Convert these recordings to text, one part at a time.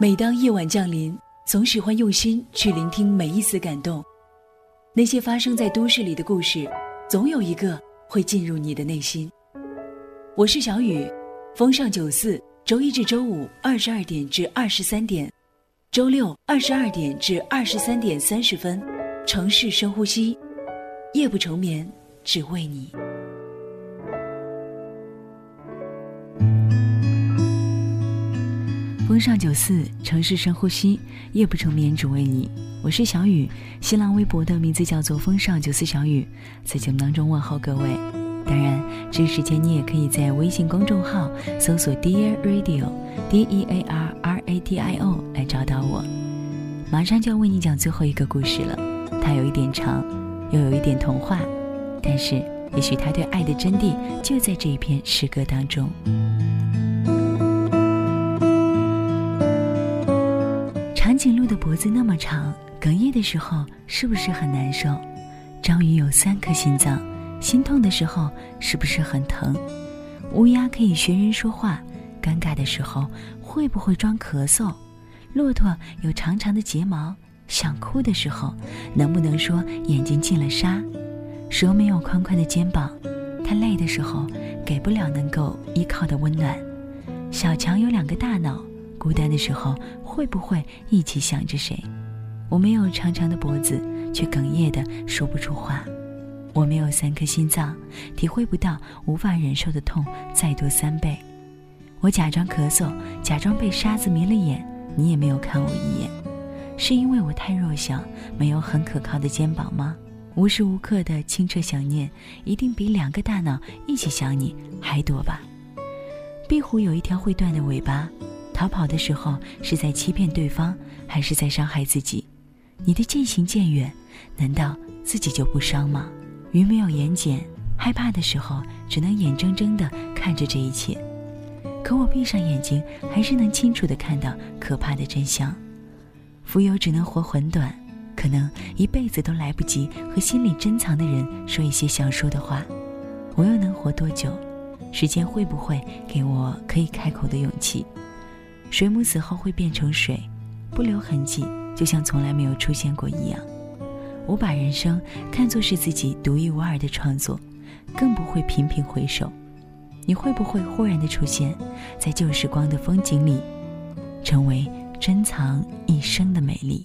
每当夜晚降临，总喜欢用心去聆听每一丝感动。那些发生在都市里的故事，总有一个会进入你的内心。我是小雨，风尚九四，周一至周五二十二点至二十三点，周六二十二点至二十三点三十分，城市深呼吸，夜不成眠，只为你。风尚九四，城市深呼吸，夜不成眠，只为你。我是小雨，新浪微博的名字叫做风尚九四小雨，在节目当中问候各位。当然，这个时间你也可以在微信公众号搜索 Dear Radio，D E A R R A D I O 来找到我。马上就要为你讲最后一个故事了，它有一点长，又有一点童话，但是也许它对爱的真谛就在这一篇诗歌当中。颈鹿的脖子那么长，哽咽的时候是不是很难受？章鱼有三颗心脏，心痛的时候是不是很疼？乌鸦可以学人说话，尴尬的时候会不会装咳嗽？骆驼有长长的睫毛，想哭的时候能不能说眼睛进了沙？蛇没有宽宽的肩膀，它累的时候给不了能够依靠的温暖。小强有两个大脑。孤单的时候会不会一起想着谁？我没有长长的脖子，却哽咽的说不出话。我没有三颗心脏，体会不到无法忍受的痛再多三倍。我假装咳嗽，假装被沙子迷了眼，你也没有看我一眼。是因为我太弱小，没有很可靠的肩膀吗？无时无刻的清澈想念，一定比两个大脑一起想你还多吧？壁虎有一条会断的尾巴。逃跑的时候是在欺骗对方，还是在伤害自己？你的渐行渐远，难道自己就不伤吗？鱼没有眼睑，害怕的时候只能眼睁睁地看着这一切。可我闭上眼睛，还是能清楚地看到可怕的真相。蜉蝣只能活很短，可能一辈子都来不及和心里珍藏的人说一些想说的话。我又能活多久？时间会不会给我可以开口的勇气？水母死后会变成水，不留痕迹，就像从来没有出现过一样。我把人生看作是自己独一无二的创作，更不会频频回首。你会不会忽然的出现在旧时光的风景里，成为珍藏一生的美丽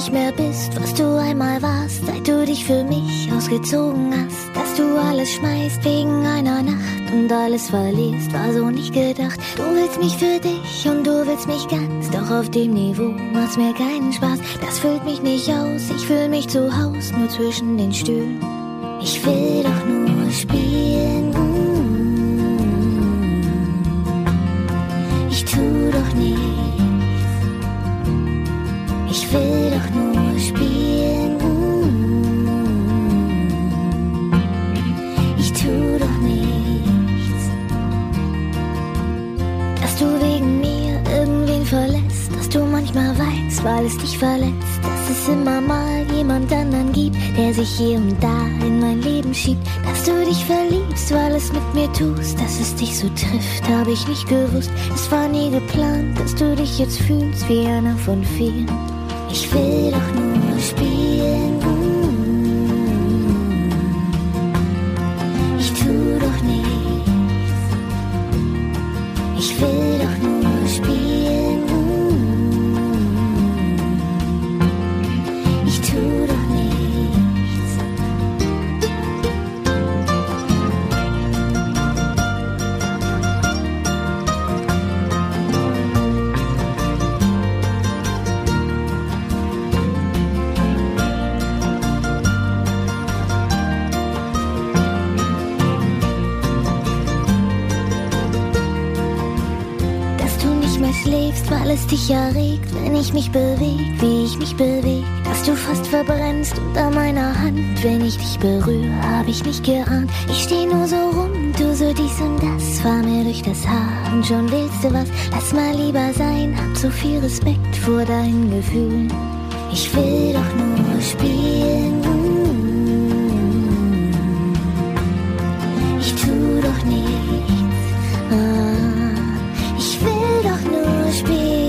？nicht mehr bist, was du einmal warst, seit du dich für mich ausgezogen hast. Dass du alles schmeißt wegen einer Nacht und alles verlierst, war so nicht gedacht. Du willst mich für dich und du willst mich ganz, doch auf dem Niveau macht's mir keinen Spaß. Das füllt mich nicht aus, ich fühl mich zu Haus, nur zwischen den Stühlen. Ich will doch nur spielen. Ich will weil es dich verletzt, dass es immer mal jemand anderen gibt, der sich hier und da in mein Leben schiebt. Dass du dich verliebst, weil es mit mir tust, dass es dich so trifft, habe ich nicht gewusst. Es war nie geplant, dass du dich jetzt fühlst wie einer von vielen. Ich will doch nur spielen. mich erregt, wenn ich mich beweg, wie ich mich beweg, dass du fast verbrennst unter meiner Hand. Wenn ich dich berühre, hab ich nicht geahnt. Ich steh nur so rum, du so dies und das, fahr mir durch das Haar und schon willst du was. Lass mal lieber sein, hab so viel Respekt vor deinen Gefühlen. Ich will doch nur spielen. Ich tu doch nichts. Ah, ich will doch nur spielen.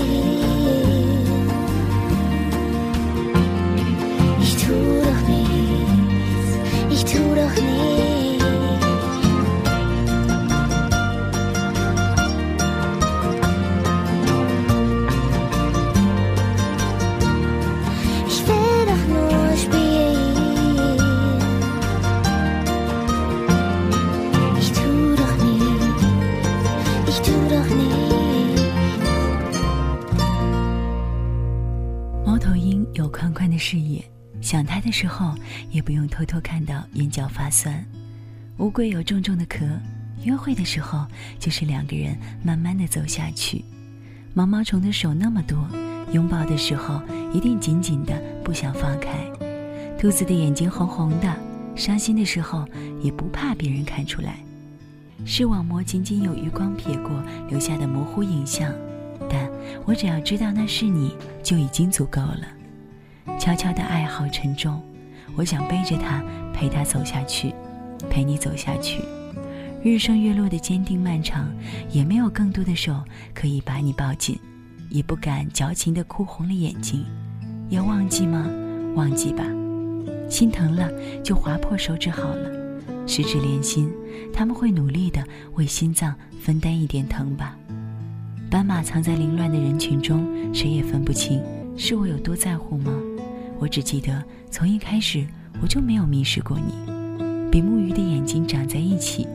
猫头鹰有宽宽的视野，想它的时候，也不用偷偷看到。要，发酸。乌龟有重重的壳，约会的时候就是两个人慢慢的走下去。毛毛虫的手那么多，拥抱的时候一定紧紧的不想放开。兔子的眼睛红红的，伤心的时候也不怕别人看出来。视网膜仅仅有余光瞥过留下的模糊影像，但我只要知道那是你，就已经足够了。悄悄的爱好沉重，我想背着它，陪他走下去，陪你走下去。日升月落的坚定漫长，也没有更多的手可以把你抱紧，也不敢矫情的哭红了眼睛。要忘记吗？忘记吧。心疼了就划破手指好了。十指连心，他们会努力的为心脏分担一点疼吧。斑马藏在凌乱的人群中，谁也分不清是我有多在乎吗？我只记得从一开始我就没有迷失过你。比目鱼的眼睛长在一起，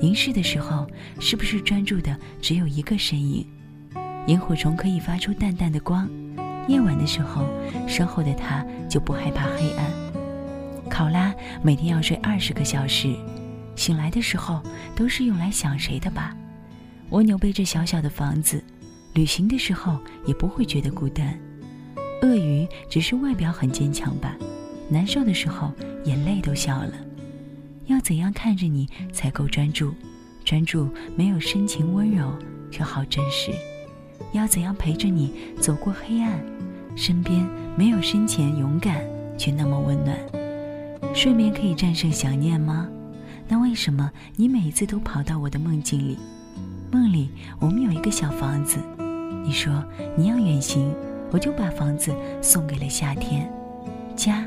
凝视的时候是不是专注的只有一个身影？萤火虫可以发出淡淡的光，夜晚的时候，身后的它就不害怕黑暗。考拉每天要睡二十个小时，醒来的时候都是用来想谁的吧？蜗牛背着小小的房子，旅行的时候也不会觉得孤单。鳄鱼只是外表很坚强吧？难受的时候眼泪都笑了。要怎样看着你才够专注？专注没有深情温柔，却好真实。要怎样陪着你走过黑暗？身边没有深浅勇敢，却那么温暖。睡眠可以战胜想念吗？那为什么你每次都跑到我的梦境里？梦里我们有一个小房子，你说你要远行，我就把房子送给了夏天。家，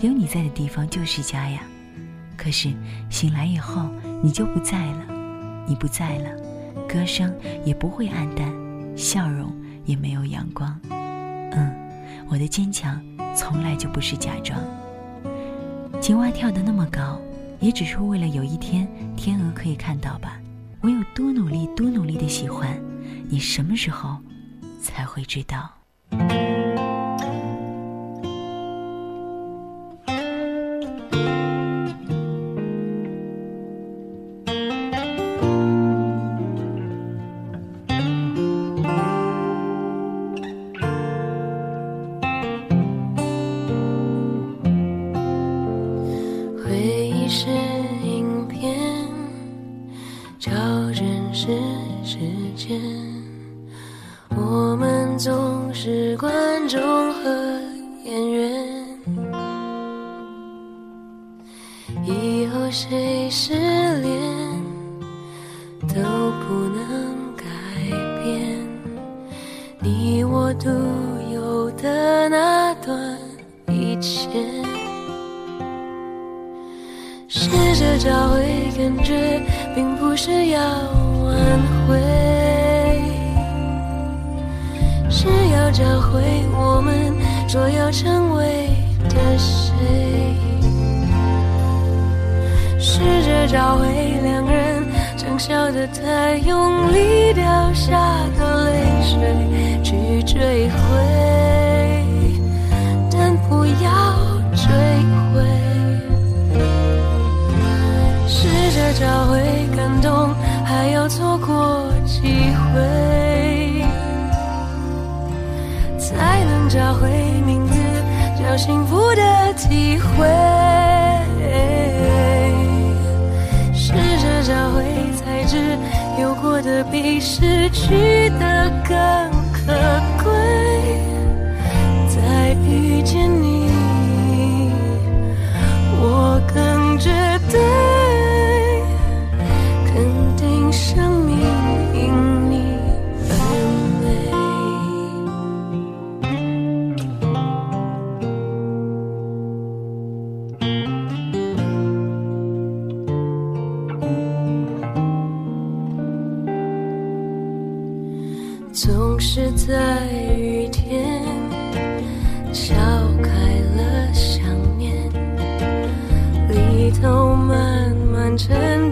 有你在的地方就是家呀。可是醒来以后你就不在了，你不在了，歌声也不会暗淡，笑容也没有阳光。嗯，我的坚强从来就不是假装。青蛙跳得那么高，也只是为了有一天天鹅可以看到吧。我有多努力，多努力的喜欢你，什么时候才会知道？以后谁失恋都不能改变你我独有的那段以前。试着找回感觉，并不是要挽回，是要找回我们说要成为的谁。试着找回两人曾笑得太用力，掉下的泪水去追回，但不要追回。试着找回感动，还要错过机会，才能找回名字叫幸福的体会。的比失去的更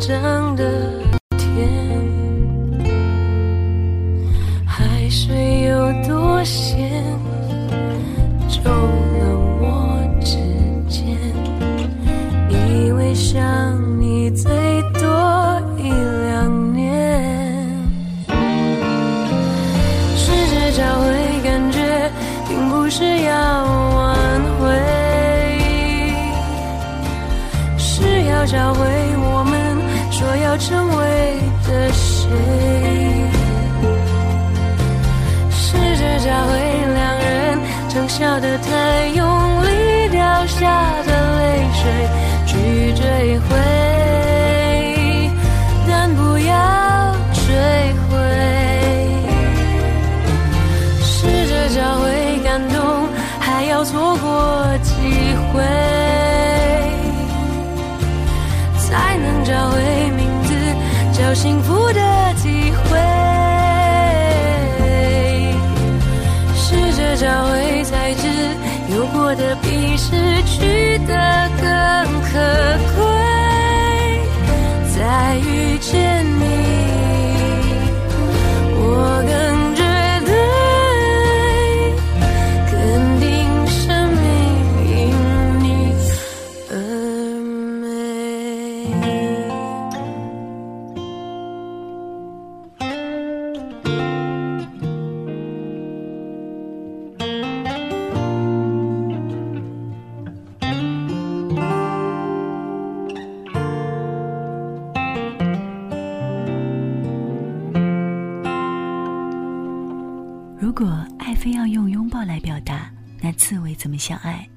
想笑得太的比失去的更可非要用拥抱来表达，那刺猬怎么相爱？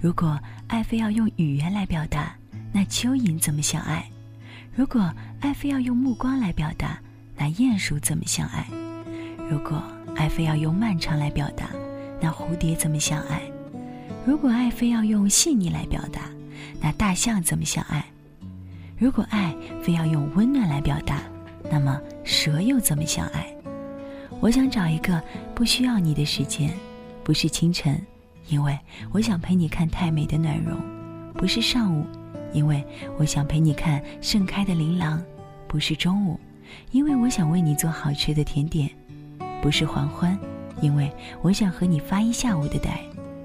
如果爱非要用语言来表达，那蚯蚓怎么相爱？如果爱非要用目光来表达，那鼹鼠怎么相爱？如果爱非要用漫长来表达，那蝴蝶怎么相爱？如果爱非要用细腻来表达，那大象怎么相爱？如果爱非要用温暖来表达，那么蛇又怎么相爱？我想找一个不需要你的时间，不是清晨，因为我想陪你看太美的暖融；不是上午，因为我想陪你看盛开的琳琅；不是中午，因为我想为你做好吃的甜点；不是黄昏，因为我想和你发一下午的呆；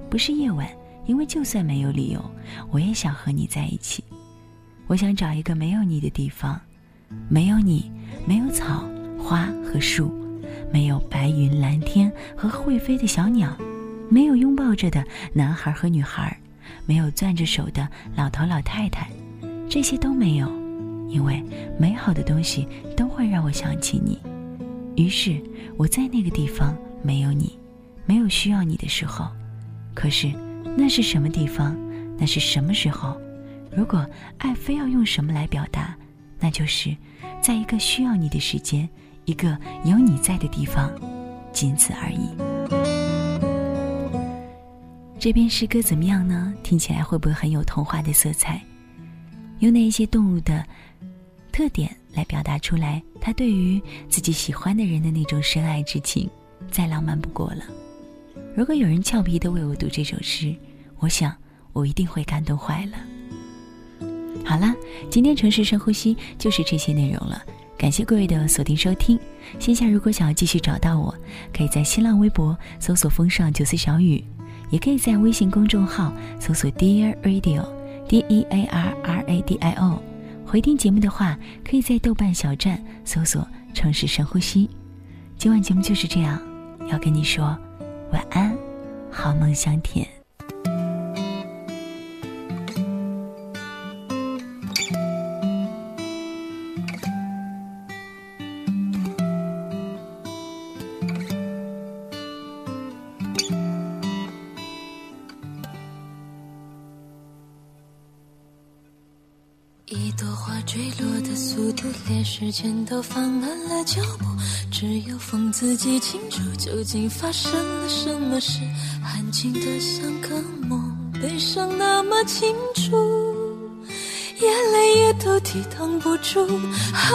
不是夜晚，因为就算没有理由，我也想和你在一起。我想找一个没有你的地方，没有你，没有草花和树。没有白云、蓝天和会飞的小鸟，没有拥抱着的男孩和女孩，没有攥着手的老头老太太，这些都没有，因为美好的东西都会让我想起你。于是我在那个地方没有你，没有需要你的时候。可是那是什么地方？那是什么时候？如果爱非要用什么来表达，那就是在一个需要你的时间。一个有你在的地方，仅此而已。这篇诗歌怎么样呢？听起来会不会很有童话的色彩？用那一些动物的特点来表达出来，他对于自己喜欢的人的那种深爱之情，再浪漫不过了。如果有人俏皮的为我读这首诗，我想我一定会感动坏了。好了，今天城市深呼吸就是这些内容了。感谢各位的锁定收听。线下如果想要继续找到我，可以在新浪微博搜索“风尚九四小雨”，也可以在微信公众号搜索 “Dear Radio”，D E A R R A D I O。回听节目的话，可以在豆瓣小站搜索“城市深呼吸”。今晚节目就是这样，要跟你说晚安，好梦香甜。放慢了脚步。只有风自己清楚，究竟发生了什么事。安静的像个梦，悲伤那么清楚，眼泪也都抵挡不住。啊，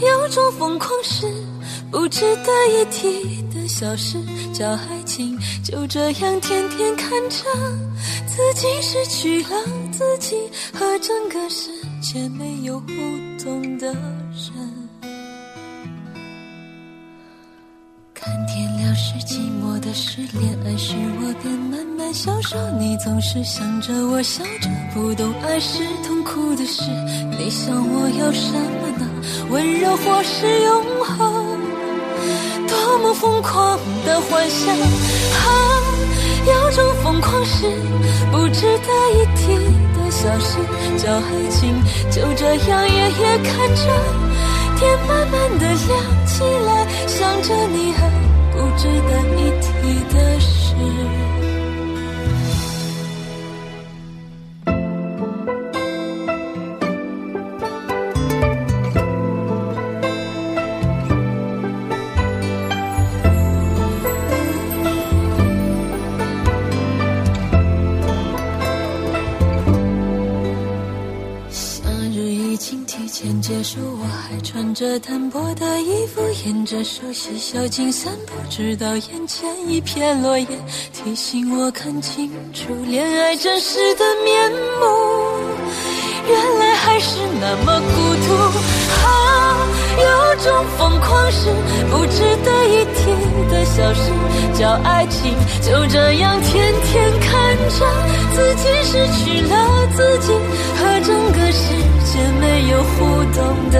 有种疯狂是不值得一提的小事叫爱情，就这样天天看着自己失去了自己，和整个世界没有互动的人。看天亮是寂寞的事，恋爱时我便慢慢消瘦，你总是想着我笑着，不懂爱是痛苦的事。你想我要什么呢？温柔或是永恒？多么疯狂的幻想啊！有种疯狂是不值得一提的小事，叫爱情。就这样夜夜看着天慢慢的亮起来，想着你还不值得一提的事。穿着单薄的衣服，沿着熟悉小径散步，直到眼前一片落叶，提醒我看清楚恋爱真实的面目。原来还是那么孤独啊！有种疯狂是不值得一提的小事，叫爱情。就这样天天看着自己失去了自己，和整个世界。没有互动的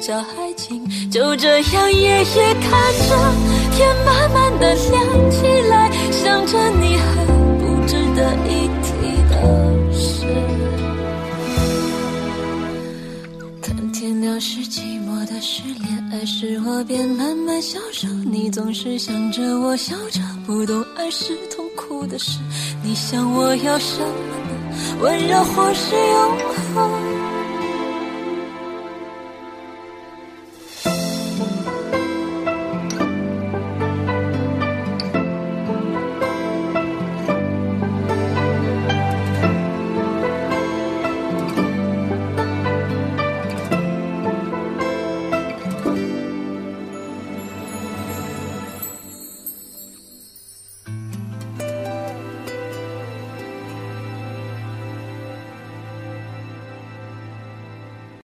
叫爱情就这样夜夜看着天慢慢的亮起来，想着你还不值得一提的事。看天亮是寂寞的事，恋爱时我变慢慢消瘦。你总是想着我笑着，不懂爱是痛苦的事。你想我要什么呢？温柔或是永恒？